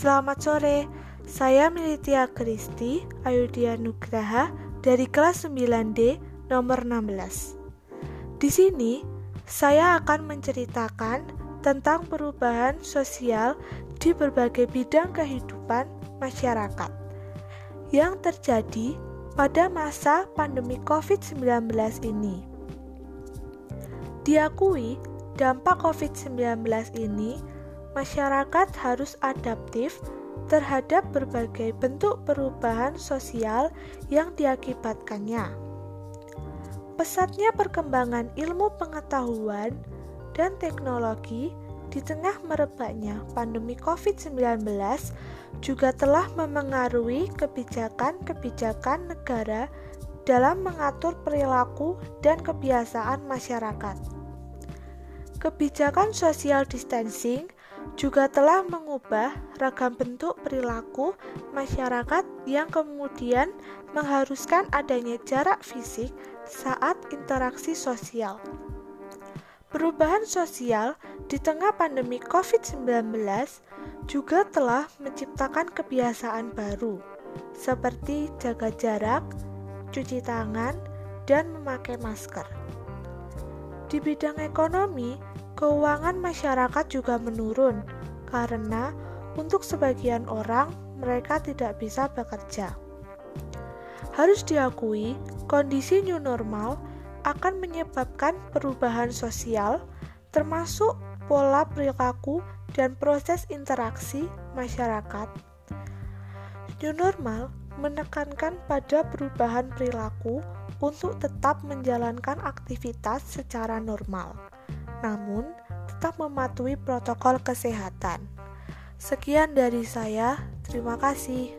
Selamat sore, saya Militia Kristi Ayudhya Nugraha dari kelas 9D nomor 16. Di sini, saya akan menceritakan tentang perubahan sosial di berbagai bidang kehidupan masyarakat yang terjadi pada masa pandemi COVID-19 ini. Diakui, dampak COVID-19 ini masyarakat harus adaptif terhadap berbagai bentuk perubahan sosial yang diakibatkannya. Pesatnya perkembangan ilmu pengetahuan dan teknologi di tengah merebaknya pandemi COVID-19 juga telah memengaruhi kebijakan-kebijakan negara dalam mengatur perilaku dan kebiasaan masyarakat. Kebijakan social distancing juga telah mengubah ragam bentuk perilaku masyarakat yang kemudian mengharuskan adanya jarak fisik saat interaksi sosial. Perubahan sosial di tengah pandemi COVID-19 juga telah menciptakan kebiasaan baru, seperti jaga jarak, cuci tangan, dan memakai masker. Di bidang ekonomi, keuangan masyarakat juga menurun karena untuk sebagian orang mereka tidak bisa bekerja. Harus diakui, kondisi new normal akan menyebabkan perubahan sosial, termasuk pola perilaku dan proses interaksi masyarakat. New normal menekankan pada perubahan perilaku untuk tetap menjalankan aktivitas secara normal namun tetap mematuhi protokol kesehatan. Sekian dari saya, terima kasih.